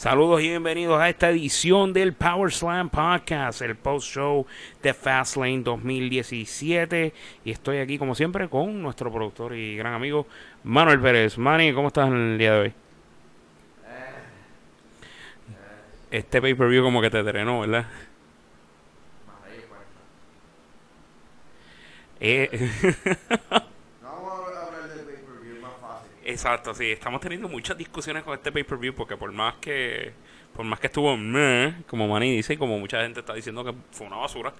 Saludos y bienvenidos a esta edición del Power Slam Podcast, el post show de Fastlane 2017. Y estoy aquí, como siempre, con nuestro productor y gran amigo Manuel Pérez. Manny, ¿cómo estás en el día de hoy? Este pay per view, como que te drenó, ¿verdad? Eh, No vamos a hablar del pay-per-view, más fácil. Exacto, sí, estamos teniendo muchas discusiones con este pay-per-view porque por más que por más que estuvo meh, como Manny dice y como mucha gente está diciendo que fue una basura,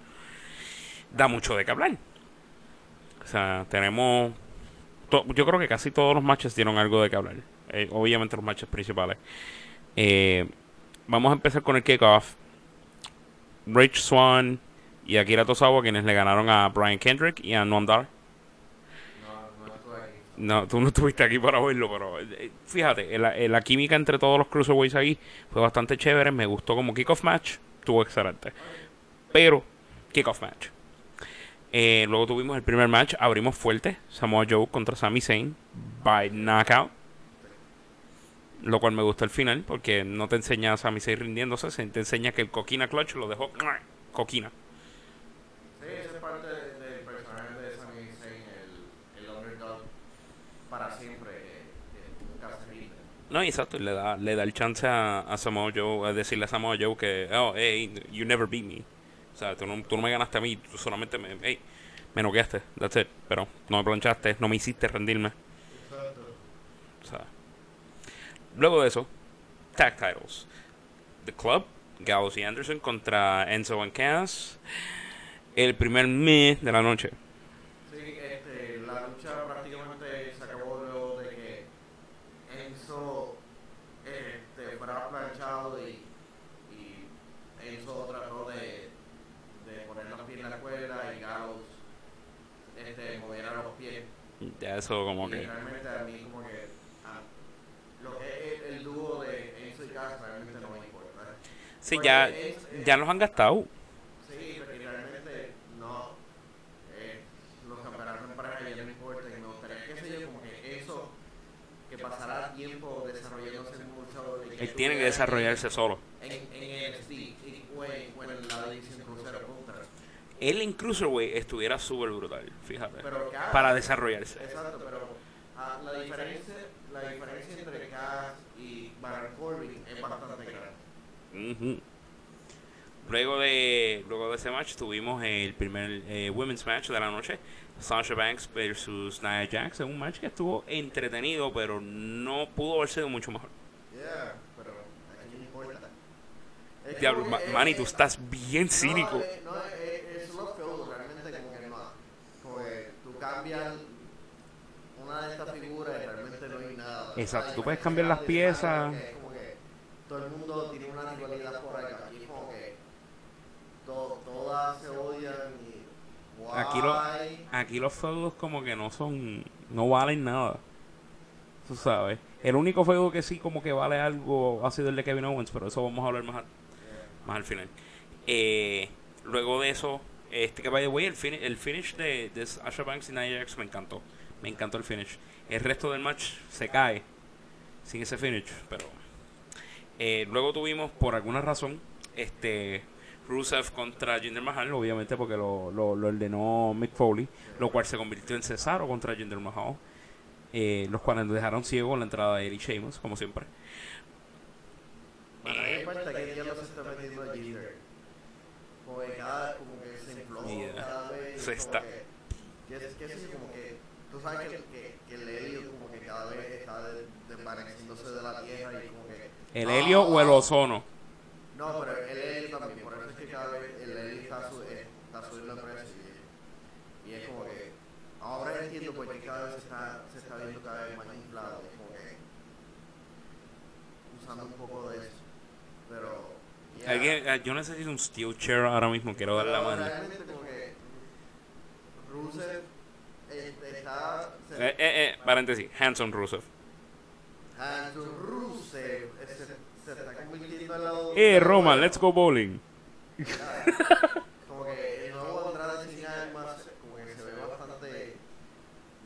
da mucho de qué hablar. O sea, tenemos yo creo que casi todos los matches dieron algo de qué hablar. Eh, obviamente los matches principales. Eh, vamos a empezar con el kickoff. Rich Swan y Akira Tozawa quienes le ganaron a Brian Kendrick y a Noam Dar. No, no estoy aquí. No, tú no estuviste aquí para verlo, pero eh, fíjate, la, eh, la química entre todos los cruiserweights ahí fue bastante chévere. Me gustó como kickoff match, estuvo excelente. Pero, kickoff match. Eh, luego tuvimos el primer match, abrimos fuerte: Samoa Joe contra Sami Zayn by knockout. Lo cual me gustó el final, porque no te enseña a Sami Zayn rindiéndose, se te enseña que el coquina clutch lo dejó coquina. Sí, esa es parte de- del personaje de Sami Zayn, el, el underdog para siempre, que, que nunca se rinde. No, exacto, le da, le da el chance a, a Samoa Joe, a decirle a Samoa Joe que, oh, hey, you never beat me. O sea, tú no, tú no me ganaste a mí, tú solamente me, hey, me noqueaste, that's it. Pero no me planchaste, no me hiciste rendirme. Exacto. Luego de eso, tag titles. The Club, Gallows y Anderson contra Enzo and Cass. El primer me de la noche. Sí, este, la lucha prácticamente se acabó luego de que Enzo este, fuera planchado y, y Enzo trató de, de poner los pies en la cuerda y Gallows este, moviera los pies. Ya eso como y que... realmente a mí como que lo que es el dúo de Enzo y Cass realmente no me importa. Sí, Porque ya, es- es- ya los han gastado. Sí, porque realmente no. Eh, los campeonatos en pareja ya no importa. Y me gustaría, qué sé yo, como que eso, que pasara tiempo desarrollándose en un Él tiene que desarrollarse solo. En, en NXT y, o, en, o en la división crucero contra. Él en Cruiserweight estuviera súper brutal, fíjate. Pero Cass- Para desarrollarse. Exacto, pero ah, la, diferencia, la diferencia entre Cass y Baron Corbin es bastante grande. Ujú. Luego de luego de ese match tuvimos el primer eh, women's match de la noche, Sasha Banks versus Nia Jax, en un match que estuvo entretenido, pero no pudo haber sido mucho mejor. Yeah, pero a quién le importa. Diablo, Manny, tú estás bien cínico. No, eh, no es, es lo feudo, realmente como que no. Como que tú cambias una de estas figuras y realmente no hay nada. Exacto, tú puedes cambiar las piezas. es como que todo el mundo tiene una rivalidad por acá. Aquí es como que to- todas se odian y. Aquí lo-. Aquí los feudos como que no son, no valen nada. Tú sabes. El único feudo que sí como que vale algo ha sido el de Kevin Owens, pero eso vamos a hablar más, al- más al final. Eh, luego de eso, este que by the way, el, fin- el finish de, de Sasha Banks y Nia Jax me encantó. Me encantó el finish. El resto del match se cae sin ese finish, pero eh, luego tuvimos por alguna razón este Rusev contra Jinder Mahal, obviamente porque lo, lo, lo ordenó Mick Foley, lo cual se convirtió en Cesaro contra Jinder Mahal, eh, los cuales nos dejaron ciego la entrada de Eddie Sheamus, como siempre. Bueno, cada, como que se infló Yeah. Cada vez. Se como está- Que, que, es- que sí, como que, tú sabes que, que, que el helio como que cada vez está de- desvaneciéndose de la tierra y como que... ¿El no, helio o el ozono? No, pero el helio también, por eso es que cada vez el helio está, su, eh, está subiendo el precio. Y, y es como que, ahora entiendo por qué cada vez se está, se está viendo cada vez más inflado. Es como que, usando un poco de eso. Pero... yeah. Alguien- ah, yo necesito un steel chair ahora mismo, quiero dar la mano. Rusev este, está... Se, Eh, eh, eh, paréntesis, Hanson Rusev. Hanson Rusev se, se está convirtiendo en la... Eh, Roma, let's go bowling. Como que el nuevo Andrade sin armas, como que se ve bastante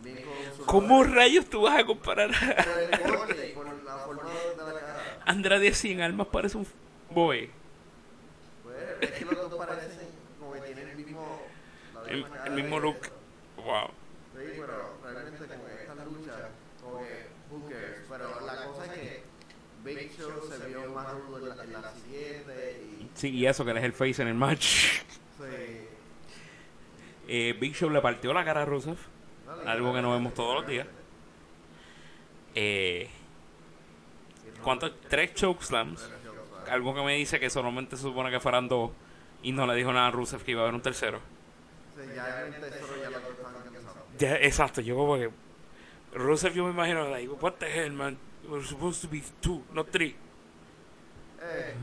bien con su... ¿Cómo rayos tú vas a comparar a Por el corte, por la forma de la cara. Andrade 100 almas parece un boy. Pues, es que los dos parecen como que tienen el mismo, la El, mismo look. Wow. Sí, pero realmente como que esta lucha, como que, who cares? Pero la cosa es que Big Show se vio más rudo en la, en la siguiente y... Sí, y eso que él es el face en el match. Sí. Eh, Big Show le partió la cara a Rusev. Algo que no vemos todos los días. Eh, ¿Cuántos? Tres chokeslams. Algo que me dice que solamente se supone que fueran dos. Y no le dijo nada a Rusev que iba a haber un tercero. Ya en el tercero ya lo estaban cansando. Ya, exacto, yo como que. Rusev, yo me imagino, like, what the hell, man? It was supposed to be two, not three. Eh,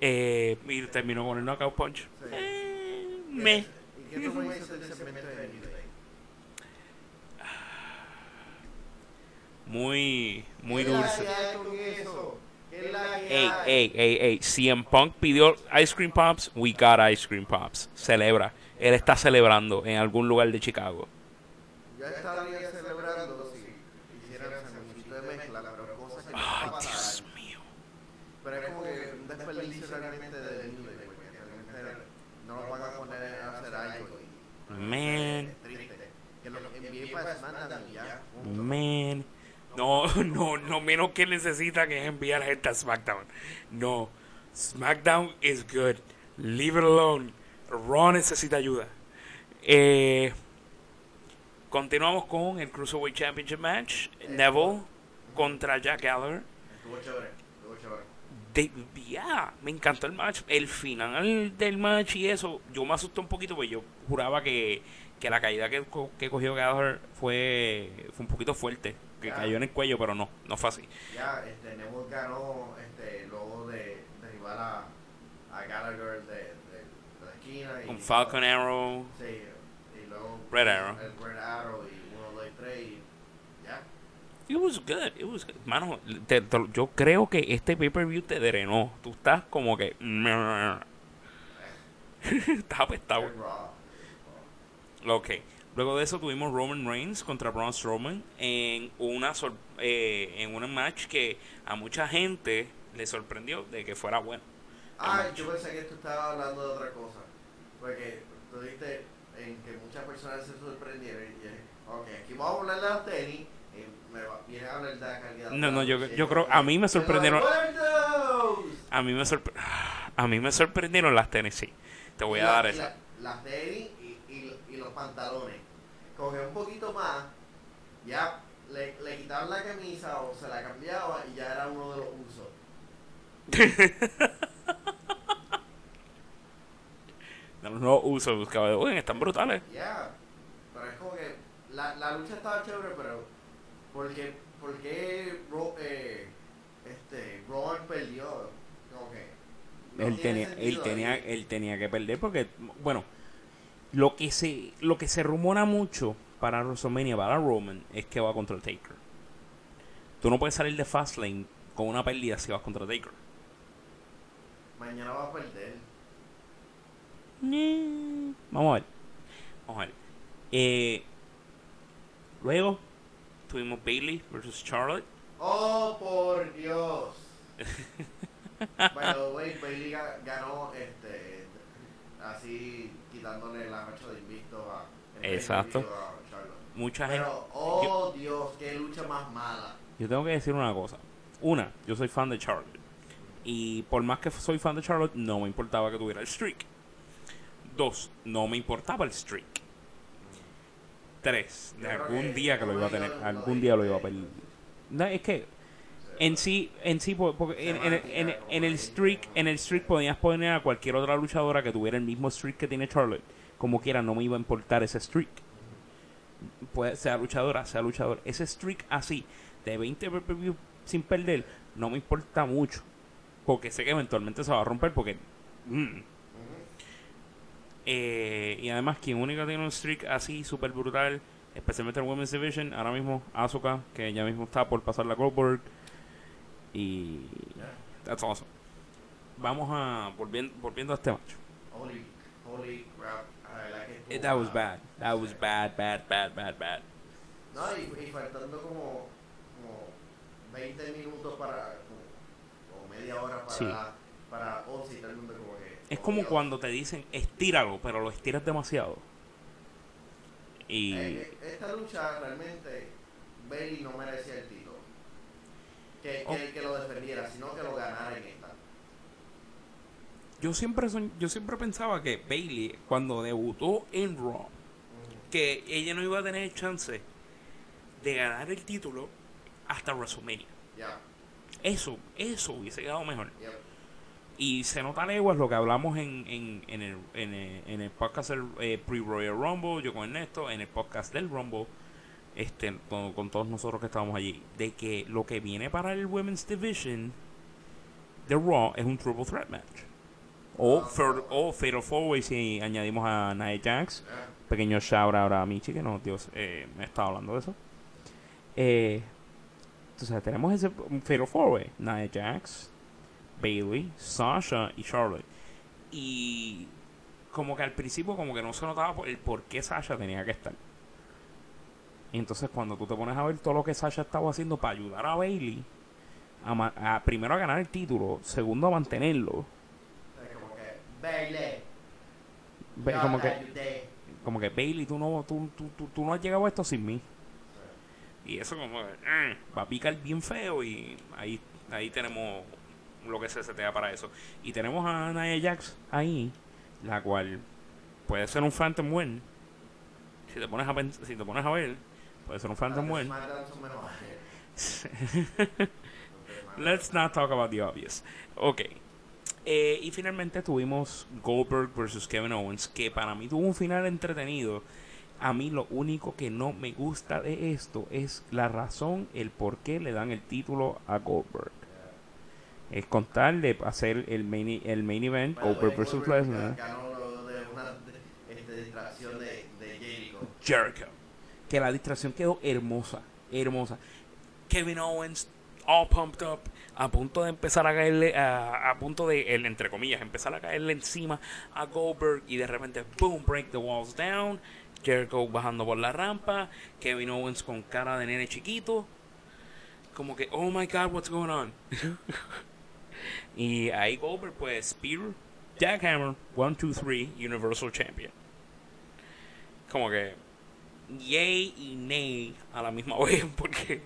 Eh, y terminó con el knockout punch. Sí. Eh, me. ¿Y qué tú me dices del segmento de New Day? Muy, muy ¿Qué es la dulce. que hay con eso? ¿Qué es la que Ey, ey, ey, ey. CM Punk pidió Ice Cream Pops. We got Ice Cream Pops. Celebra. Él está celebrando en algún lugar de Chicago. Yo estaría celebrando si hicieran sanguchito de mezcla, pero cosas que no Ay, Dios mío. Pero es como que un desperdicio realmente de Day, porque realmente no lo van a poner a hacer algo. Man. Es triste. Que lo envíe para SmackDown ya. Man. No, no, no menos que necesita que es enviar gente a SmackDown. No. SmackDown is good. Leave it alone. Raw necesita ayuda. Eh, continuamos con el Cruiserweight Championship match. Neville contra Jack Gallagher. Estuvo chévere, estuvo chévere. De, ya, me encantó el match. El final del match y eso, yo me asusté un poquito porque yo juraba que, que la caída que, que cogió Gallagher fue, fue un poquito fuerte. Que Ya. cayó en el cuello, pero no, no fue así. Ya, este, Neville ganó este, luego de derribar a, a Gallagher de, de, de la esquina. Y, Con Falcon Arrow. Sí, y luego Red Arrow. el Red Arrow y uno, dos, y tres y ya. It was good, it was good. Mano, te- te- yo creo que este pay-per-view te drenó. Tú estás como que... estás apestado. Ok. Luego de eso tuvimos Roman Reigns contra Braun Strowman en una sor- eh, en un match que a mucha gente le sorprendió de que fuera bueno. Ah, yo pensé que tú estabas hablando de otra cosa. Porque tú dijiste en que muchas personas se sorprendieron y dije, ok, aquí vamos a hablar de los tenis y me va, viene a hablar de la calidad. No, no, yo- Sí, yo creo- a mí me sorprendieron-. A mí me sorpre- a mí me sorprendieron las Tennessee. Te voy a La- dar esa. la- Las tenis y, y, y los pantalones. Coge un poquito más, ya le, le quitaban la camisa o se la cambiaba y ya era uno de los usos. No, no uso buscaba de "Oigan, están brutales. Ya, pero es como que la, la lucha estaba chévere, pero ¿por qué, por qué Ro- eh, este, Rowan perdió? Como que no él tenía él tenía ahí. él tenía que perder porque bueno lo que se lo que se rumora mucho para WrestleMania para Roman es que va contra Taker. Tú no puedes salir de Fastlane con una pérdida si vas contra Taker. Mañana va a perder. Mm, vamos a ver. Vamos a ver. Eh, luego tuvimos Bailey versus Charlotte. ¡Oh, por Dios! By the way, Bailey ga- ganó este, así quitándole la racha de invicto a, Exacto. a Charlotte. mucha gente Pero, oh Dios, qué lucha más mala. Yo tengo que decir una cosa. Una, yo soy fan de Charlotte. Y por más que soy fan de Charlotte, no me importaba que tuviera el streak. Dos, no me importaba el streak. Tres, de algún que día que lo iba a tener, algún día lo iba a perder. No, es que en sí, en sí, en, en- en- el streak, en el streak podías poner a cualquier otra luchadora que tuviera el mismo streak que tiene Charlotte. Como quiera, no me iba a importar ese streak. Puede, sea luchadora, sea luchador. Ese streak así, de 20 pay-per-view sin perder, no me importa mucho. Porque sé que eventualmente se va a romper porque... mm. Eh, y además, quien única tiene un streak así súper brutal, especialmente en Women's Division, ahora mismo Asuka, que ya mismo está por pasar la Goldberg. Y... That's awesome. Vamos a... Volviendo, volviendo a este match. Holy, holy crap. Que estuvo Eh, That was bad. That was bad, bad, bad, bad, bad. No, y, y faltando como, como 20 minutos para, como media hora para, Sí. para 11 y todo el mundo como que... Es como cuando te dicen estíralo, pero lo estiras demasiado. Y esta lucha realmente Bailey no merecía el título. Que, que, Oh. que sino que lo ganara en esta. yo siempre soñ- yo siempre pensaba que Bailey cuando debutó en Raw que ella no iba a tener chance de ganar el título hasta WrestleMania. Eso, eso hubiese quedado mejor. Y se nota leguas lo que hablamos en, en, en, el, en, el, podcast del eh, pre-Royal Rumble, yo con Ernesto, en el podcast del Rumble, este, con, con todos nosotros que estábamos allí, de que lo que viene para el Women's Division de Raw es un Triple Threat Match. O, Ah, Fatal- o Fatal Four Way si añadimos a Nia Jax. Ah, Pequeño shout out a Michi, que no, Dios, eh, me estaba hablando de eso. Eh, entonces tenemos ese Fatal Four Way: Nia Jax, Bailey, Sasha y Charlotte. Y como que al principio como que no se notaba el por qué Sasha tenía que estar. Y entonces cuando tú te pones a ver todo lo que Sasha estaba haciendo para ayudar a Bailey, a, a primero a ganar el título, segundo a mantenerlo, como que, Bailey, como que ayudé". como que Bailey, tú no, tú, tú, tú, tú no has llegado a esto sin mí. Y eso como eh, va a picar bien feo y ahí, ahí tenemos lo que se setea para eso. Y tenemos a Nia Jax ahí, la cual puede ser un Phantom Win. Si te pones a si te pones a ver, puede ser un Phantom Win. Let's not talk about the obvious. Ok. Eh, y finalmente tuvimos Goldberg versus Kevin Owens, que para mí tuvo un final entretenido. A mí lo único que no me gusta de esto es la razón, el por qué le dan el título a Goldberg. Es con tal de hacer el main, e- el main event, way, Goldberg versus Lesnar, Ganó lo de una de- este, distracción de, de Jericho. Jericho. Que la distracción quedó hermosa, hermosa. Kevin Owens, all pumped up, a punto de empezar a caerle, a, a punto de, entre comillas, empezar a caerle encima a Goldberg y de repente, boom, break the walls down. Jericho bajando por la rampa, Kevin Owens con cara de nene chiquito, como que, oh my god, what's going on? y ahí Goldberg, pues, Spear, Jackhammer, 1, 2, 3, Universal Champion. Como que, yay y nay a la misma vez, porque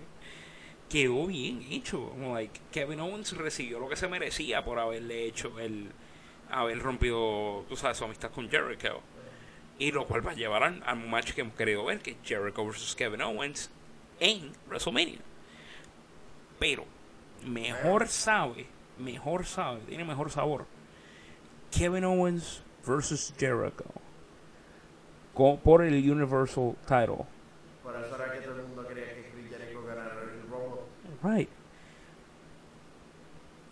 quedó bien hecho. Como like, Kevin Owens recibió lo que se merecía por haberle hecho el haber rompido, tú sabes, su amistad con Jericho. Y lo cual va a llevar al, match que hemos querido ver, que es Jericho versus Kevin Owens en WrestleMania. Pero, mejor sabe, mejor sabe, tiene mejor sabor. Kevin Owens versus Jericho. Con- por el Universal Title. Por eso era que todo el mundo quería que Chris Jericho ganara el Rumble. Right.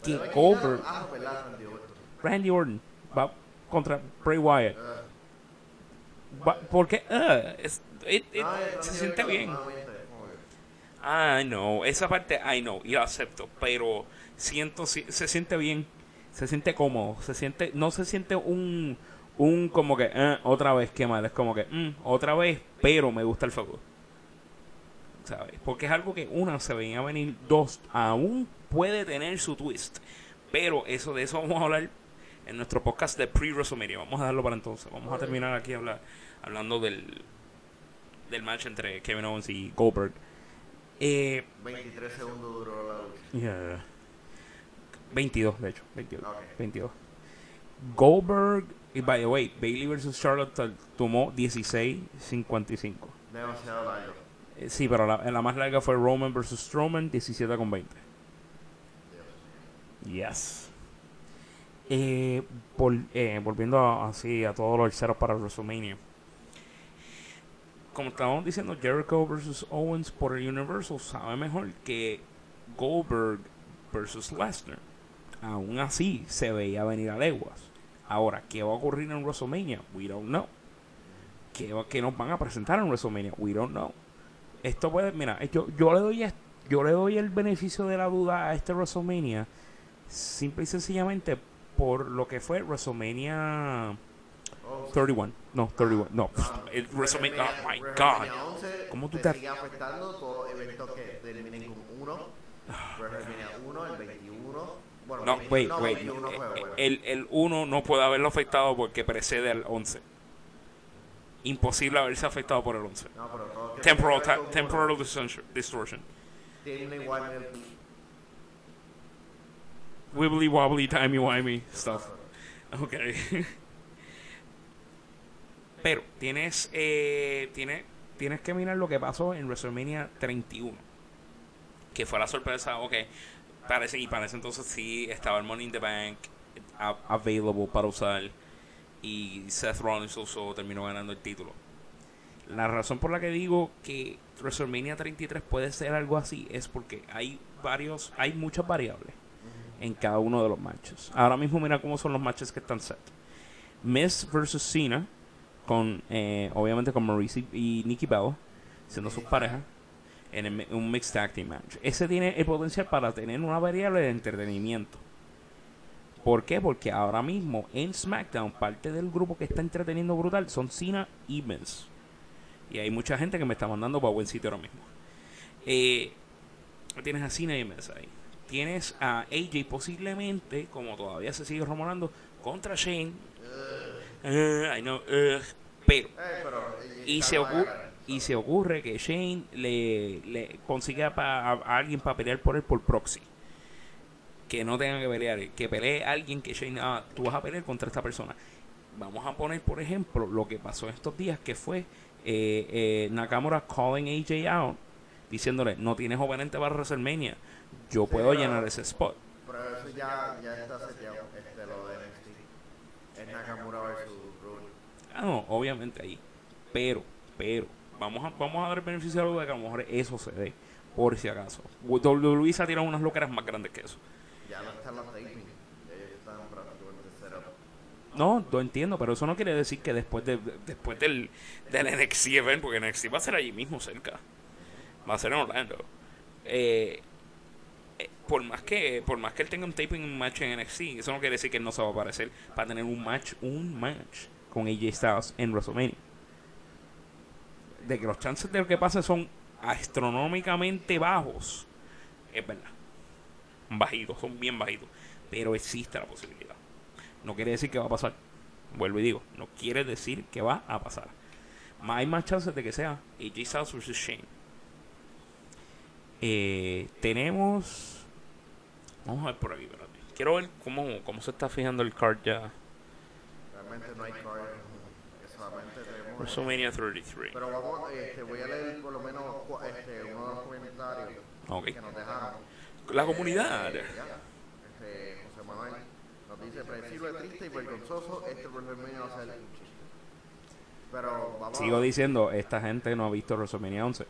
Es Goldberg, Ah, no, ¿verdad, Randy Orton? Randy Orton va contra Bray Wyatt. Ah. Va- porque uh, es- it- it- No, eh, se siente bien. I know, esa parte I know y lo acepto, pero siento si- se siente bien, se siente cómodo, se siente no se siente un un como que eh, otra vez qué mal, es como que mm, otra vez, pero me gusta el fútbol. ¿Sabes? Porque es algo que una se venía a venir, dos aún puede tener su twist. Pero eso de eso vamos a hablar en nuestro podcast de pre-WrestleMania. Vamos a darlo para entonces. Vamos a terminar aquí habla- hablando del del match entre Kevin Owens y Goldberg. Eh, 23 segundos duró la lucha. Yeah. 22, de hecho. 22. Ok. 22. Goldberg, y by the way, Bailey versus Charlotte tomó 16.55. Demasiado largo. Eh, sí, pero la, la más larga fue Roman versus Strowman, 17 con 20. Yes. Eh, vol- eh, volviendo a- así a todos los ceros para WrestleMania. Como estábamos diciendo, Jericho versus Owens por el Universal sabe mejor que Goldberg versus Lesnar. Aún así, se veía venir a leguas. Ahora, ¿qué va a ocurrir en WrestleMania? We don't know. ¿Qué, va- qué nos van a presentar en WrestleMania? We don't know. Esto puede, mira, yo, yo le doy yo le doy el beneficio de la duda a este WrestleMania simple y sencillamente por lo que fue WrestleMania Oh, 31. No, 31. No, ah, el WrestleMania. Oh my god. 11 ¿Cómo tú te sigue afectando todos los eventos que terminen con 1. WrestleMania 1, el 21, Bueno, No, 20 wait, no, wait. 21 fue, bueno. El, el 1 no puede haberlo afectado porque precede al 11. Imposible haberse afectado por el 11. No, pero todo Temporal, ta- temporal distortion- distortion. Tiene igual el... Wibbly wobbly, timey wimey stuff. Ok. Pero tienes, eh, tienes, tienes que mirar lo que pasó en WrestleMania 31. Que fue la sorpresa, ok. Parece, y parece entonces sí estaba el Money in the Bank a- available para usar. Y Seth Rollins usó, terminó ganando el título. La razón por la que digo que WrestleMania 33 puede ser algo así es porque hay varios, hay muchas variables en cada uno de los matches. Ahora mismo mira cómo son los matches que están set. Miz versus Cena con eh, obviamente con Maurice y Nikki Bella siendo sus parejas en el un mixed tag team match. Ese tiene el potencial para tener una variable de entretenimiento. ¿Por qué? Porque ahora mismo en SmackDown parte del grupo que está entreteniendo brutal son Cena y Miz. Y hay mucha gente que me está mandando para buen sitio ahora mismo. Eh, tienes a Cena y Miz ahí. Tienes a AJ posiblemente, como todavía se sigue rumorando, contra Shane. Uh, I know, ugh. pero Eh, pero, eh, y se, ocurre. Y se ocurre que Shane le, le consiga pa- a, a alguien para pelear por él por proxy. Que no tenga que pelear, que pelee alguien que Shane, ah, tú vas a pelear contra esta persona. Vamos a poner, por ejemplo, lo que pasó estos días, que fue eh, eh, Nakamura calling AJ out, diciéndole, no tienes oponente para WrestleMania, yo puedo pero- llenar ese spot. Pero eso ya, ya está seteado, este, lo de NXT. Es Nakamura versus Roode. Ah, no, obviamente ahí. Pero, pero, vamos a, vamos a dar el beneficio de la duda de que a lo mejor eso se dé, por si acaso. WWE se ha tirado unas loqueras más grandes que eso. Ya no están los. No, lo entiendo, pero eso no quiere decir que después de, de- después del, del NXT event, porque NXT va a ser allí mismo cerca, va a ser en Orlando. Eh, eh, por más que por más que él tenga un taping un match en NXT, eso no quiere decir que él no se va a aparecer para tener un match, un match con AJ Styles en WrestleMania. De que los chances de que pase son astronómicamente bajos, es verdad. Bajitos, son bien bajitos, pero existe la posibilidad. No quiere decir que va a pasar. Vuelvo y digo, no quiere decir que va a pasar. Ma- Hay más chances de que sea AJ Styles versus Shane. Eh, tenemos. Vamos a ver por aquí. Quiero ver cómo, cómo se está fijando el card ya. Realmente no hay card. Solamente. WrestleMania 33. Pero vamos, este, voy a leer por lo menos este, uno de los comentarios Ok. que nos dejaron. La comunidad. Eh. Este, José Manuel nos dice, predecible, triste y vergonzoso, este WrestleMania va a ser un chiste. Pero vamos Sigo diciendo, esta gente no ha visto WrestleMania 11.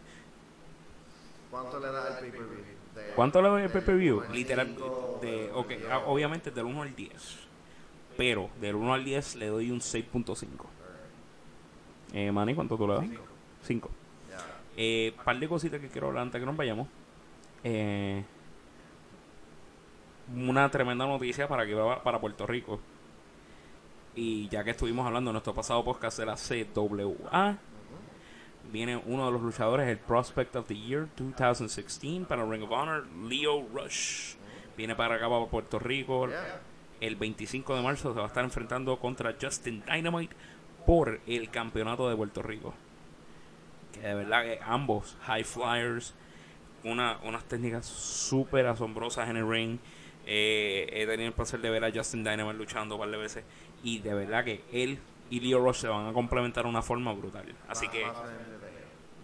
cuánto le da el pay-per-view. ¿Cuánto le doy el pay-per-view? 95, Literal, de, ok, de- ah, obviamente del 1 al 10. Pero del 1 al 10 le doy un 6.5. Eh, Manny, ¿cuánto tú le das? Cinco. 5. Ya. Eh, par de cositas que quiero hablar antes que nos vayamos. Eh, una tremenda noticia para que va para Puerto Rico. Y ya que estuvimos hablando en nuestro pasado podcast de la CWA, viene uno de los luchadores, el Prospect of the Year 2016 para Ring of Honor, Leo Rush. Viene para acá, para Puerto Rico. El 25 de marzo se va a estar enfrentando contra Justin Dynamite por el campeonato de Puerto Rico. Que de verdad que ambos high flyers, una, unas técnicas súper asombrosas en el ring. Eh, he tenido el placer de ver a Justin Dynamite luchando un par de veces. Y de verdad que él y Leo Rush se van a complementar de una forma brutal. Así que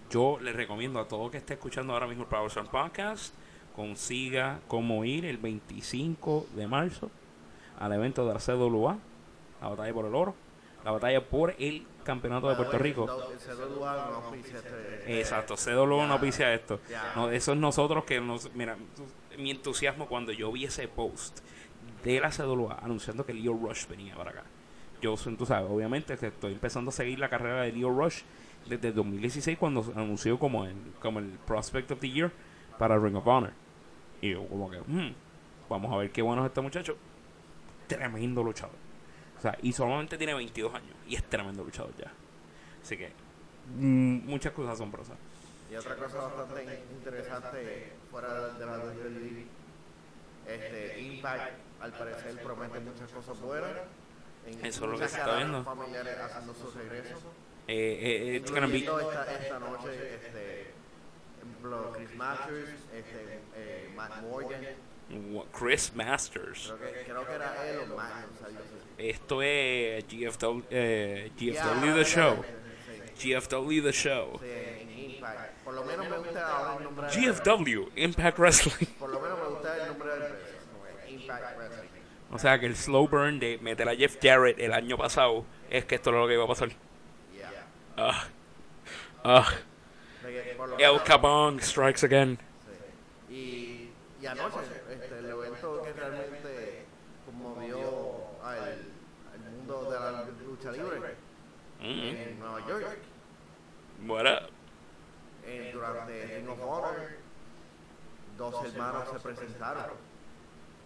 yo les recomiendo a todo que esté escuchando ahora mismo el Power Slam Podcast, consiga cómo ir el 25 de marzo al evento de la CWA, la batalla por el oro, la batalla por el campeonato de Puerto Rico. Auspicia Exacto, CWA no piensa esto. No, eso es nosotros que nos... Mira, mi entusiasmo cuando yo vi ese post de la CWA anunciando que Leo Rush venía para acá. Yo, tú sabes, obviamente que estoy empezando a seguir la carrera de Leo Rush desde 2016 cuando anunció como el, como el Prospect of the Year para Ring of Honor. Y yo como que, hmm, vamos a ver qué bueno es este muchacho. Tremendo luchador. Sea, y solamente tiene 22 años y es tremendo luchador ya. Así que, mm, muchas cosas asombrosas. Y otra cosa bastante interesante fuera de la WWE, este, Impact al parecer promete muchas cosas buenas. En- Eso es lo que se está viendo. familiares haciendo su regreso. Eh, eh, it's gonna be Incluyendo esta, esta noche, este, Chris Masters, este, eh, Matt Morgan, Chris Masters. creo que, creo que era él o Matt, no sabía si- Esto es GFW, eh, GFW The Show. Sí, GFW The Show. sí, Impact. Por lo menos me gusta ahora el nombre de- GFW, Impact Wrestling. Por lo menos me gusta el nombre de la empresa, como es Impact Wrestling. O sea que el slow burn de meter a Jeff Jarrett el año pasado es que esto es lo que iba a pasar. Yeah. Ah. Ah. El Capone strikes again. Y, anoche, este, el evento que realmente conmovió al, al mundo de la lucha libre Mm. en Nueva York, up? eh, durante Ring of Honor, dos hermanos se presentaron.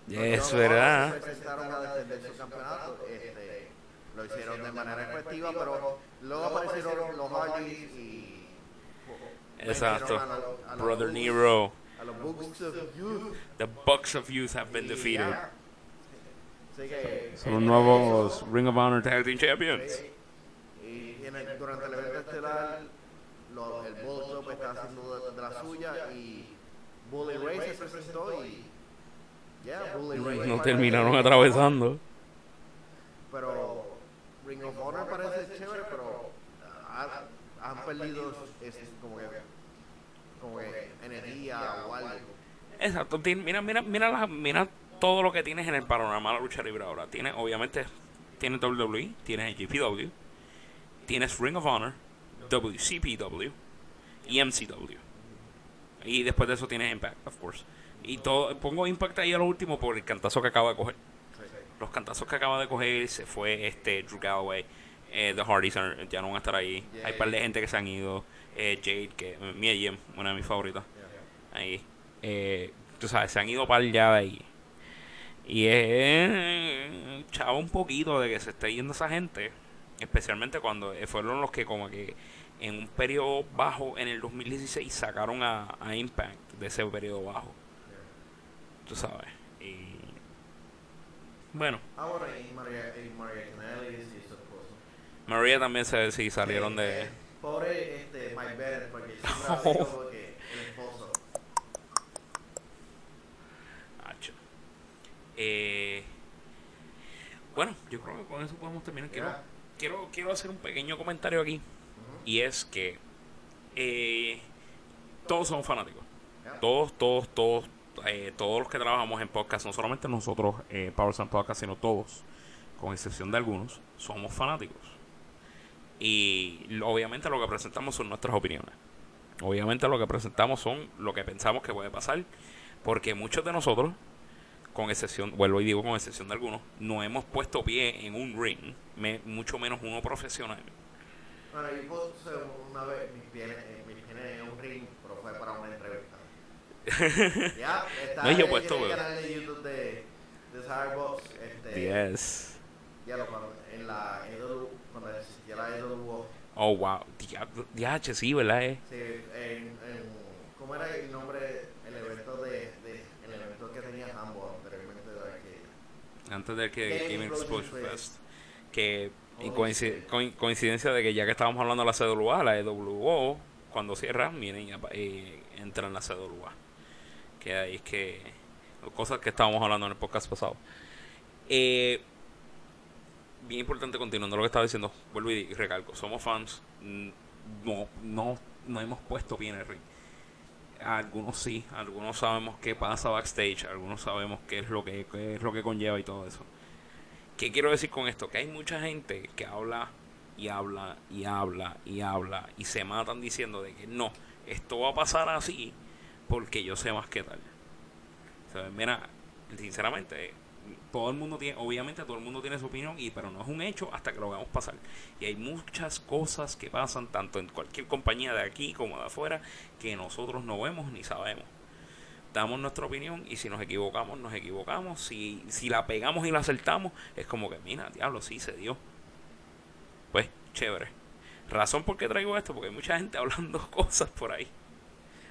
Es verdad. Se presentaron a defender su campeonato. Este, lo hicieron de manera efectiva, pero luego aparecieron los Hardys y. Exacto. a a Brother Nero. A los Bucks of Youth. The Bucks of Youth have been defeated. Son los nuevos Ring of Honor Tag Team Champions. Y en el- durante el evento estelar, lo- el Bullet Club está haciendo de, de la suya y Bully Ray se presentó y. Yeah, Bully Ray No terminaron atravesando. Pero Ring of Honor parece chévere, pero ha- han perdido es, como que, como que energía o algo. Exacto. Mira, mira, mira, la- mira todo lo que tienes en el panorama de la lucha libre ahora. Tienes, obviamente, tienes WWE, tienes GPW, tienes Ring of Honor, WCPW y MCW. Y después de eso tienes Impact, of course. Y todo, pongo Impact ahí a lo último por el cantazo que acaba de coger. Los cantazos que acaba de coger se fue este Drew Galloway, eh, The Hardys are- ya no van a estar ahí. Hay un par de gente que se han ido. Eh, Jade, que Mia Yim, una de mis favoritas. Ahí. Eh, tú sabes, se han ido par ya de ahí. Y es chavo un poquito de que se esté yendo esa gente. Especialmente cuando eh, fueron los que como que en un periodo bajo en el 2016 sacaron a, a Impact de ese periodo bajo. Tú sabes. Y bueno, Ahora y María, y María Canelli y su esposo. María también se sí, salieron Sí, de... eh, Pobre este, Mike Bennett, porque siempre sido como que el esposo. Eh, bueno, yo creo que con eso podemos terminar. Quiero, quiero, quiero hacer un pequeño comentario aquí. Y es que eh, todos somos fanáticos. Todos, todos, todos, eh, todos los que trabajamos en podcast, no solamente nosotros, eh, Power Sound Podcast, sino todos, con excepción de algunos, somos fanáticos. Y obviamente lo que presentamos son nuestras opiniones. Obviamente lo que presentamos son lo que pensamos que puede pasar. Porque muchos de nosotros, con excepción, vuelvo y digo con excepción de algunos, no hemos puesto pie en un ring, me- mucho menos uno profesional. Bueno, yo puse una vez mis pies, eh, mis pies en un ring, pero fue para una entrevista. ya, está No, yo he puesto, el canal de YouTube de, de Cyberbox, este, Yes. ya lo en la cuando existía la EW, Oh, wow. Dia- Diache, sí, ¿verdad? Eh? sí, en, en- ¿cómo era el nombre, el evento de, de el evento que tenía Hambo anteriormente de que Antes del que Game Game Explosion Fest. Fest. Que en Oh, coinci- sí. coin- coincidencia de que ya que estábamos hablando de la CWA, la EWO, cuando cierra, miren y apa- y entra en la CWA. Que ahí es que. Cosas que estábamos hablando en el podcast pasado. Eh, bien importante, continuando lo que estaba diciendo, vuelvo y recalco: somos fans. mm, No, no, no hemos puesto bien el ring. Algunos sí, algunos sabemos qué pasa backstage, algunos sabemos qué es lo que, qué es lo que conlleva y todo eso. ¿Qué quiero decir con esto? Que hay mucha gente que habla y habla y habla y habla y se matan diciendo de que no, esto va a pasar así porque yo sé más que tal. Mira, sinceramente, todo el mundo tiene, obviamente todo el mundo tiene su opinión, y pero no es un hecho hasta que lo veamos pasar. Y hay muchas cosas que pasan tanto en cualquier compañía de aquí como de afuera que nosotros no vemos ni sabemos. Damos nuestra opinión y si nos equivocamos, nos equivocamos. Si, si la pegamos y la acertamos, es como que, mira, diablo, sí se dio. Pues, chévere. Razón por qué traigo esto, porque hay mucha gente hablando cosas por ahí.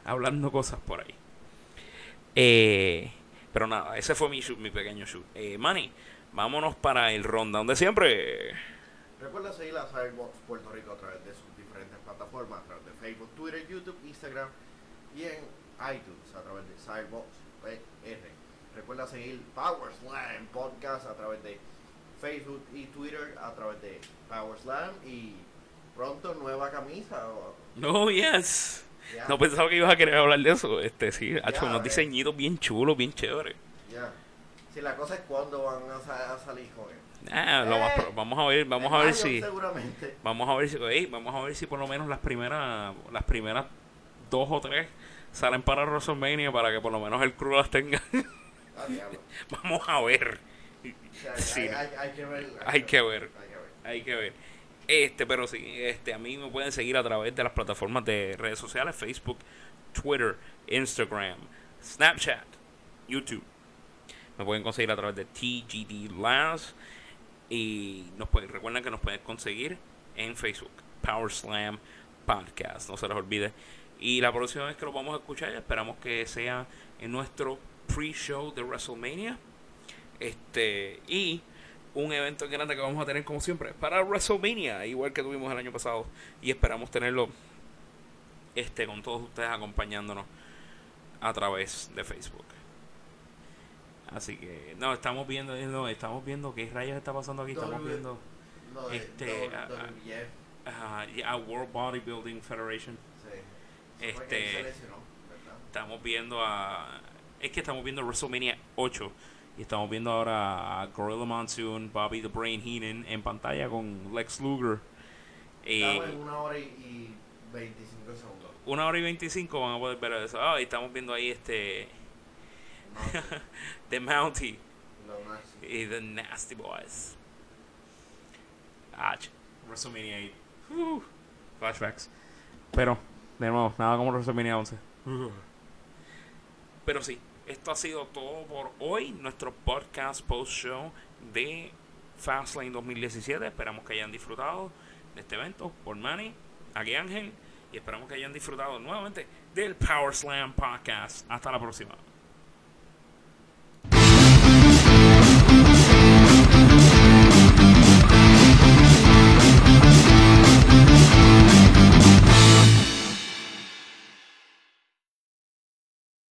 Hablando cosas por ahí. Eh, Pero nada, ese fue mi shoot, mi pequeño shoot. Eh, Manny, vámonos para el rundown de siempre. Recuerda seguir a Cyberbox Puerto Rico a través de sus diferentes plataformas, a través de Facebook, Twitter, YouTube, Instagram y en iTunes a través de Cyberbox PR. Recuerda seguir Power Slam Podcast a través de Facebook y Twitter a través de Power Slam y pronto nueva camisa. No, yes. No pensaba que ibas a querer hablar de eso. Este, sí, ha hecho unos eh. diseñitos bien chulos, bien chéveres. ya. Si la cosa es cuándo van a, sa- a salir con él. Ah, lo más Eh. pro- vamos a ver, vamos a ver si Seguramente. vamos a ver si ey, vamos a ver si por lo menos las primeras las primeras dos o tres salen para WrestleMania para que por lo menos el crew las tenga. Ah, vamos a ver. O sea, Sí. hay, hay- hay que ver. Hay que ver. Hay que ver. Hay que ver. Este, pero sí, este, a mí me pueden seguir a través de las plataformas de redes sociales, Facebook, Twitter, Instagram, Snapchat, YouTube. Me pueden conseguir a través de TGD Labs. Y nos pueden, recuerden que nos pueden conseguir en Facebook, Power Slam Podcast. No se les olvide. Y la próxima vez que lo vamos a escuchar, esperamos que sea en nuestro pre-show de WrestleMania. Este, y un evento grande que vamos a tener como siempre para WrestleMania, igual que tuvimos el año pasado. Y esperamos tenerlo este con todos ustedes acompañándonos a través de Facebook. Así que, no, estamos viendo, no, estamos viendo qué rayos está pasando aquí. Estamos viendo No, Este, yeah, World Bodybuilding Federation. sí. Este-. Estamos viendo a. Es que estamos viendo WrestleMania 8. Y estamos viendo ahora a Gorilla Monsoon, Bobby the Brain Heenan en pantalla con Lex Luger. Eh, una hora y, y 25 segundos. una hora y 25 van a poder ver eso. Ah, y estamos viendo ahí este. The Mountie y The Nasty Boys. Ah, WrestleMania 8. Uh, flashbacks. Pero, de nuevo, nada como WrestleMania 11. Pero sí, esto ha sido todo por hoy. Nuestro podcast post-show de Fastlane 2017. Esperamos que hayan disfrutado de este evento. Por Manny, aquí Ángel. Y esperamos que hayan disfrutado nuevamente del Power Slam Podcast. Hasta la próxima.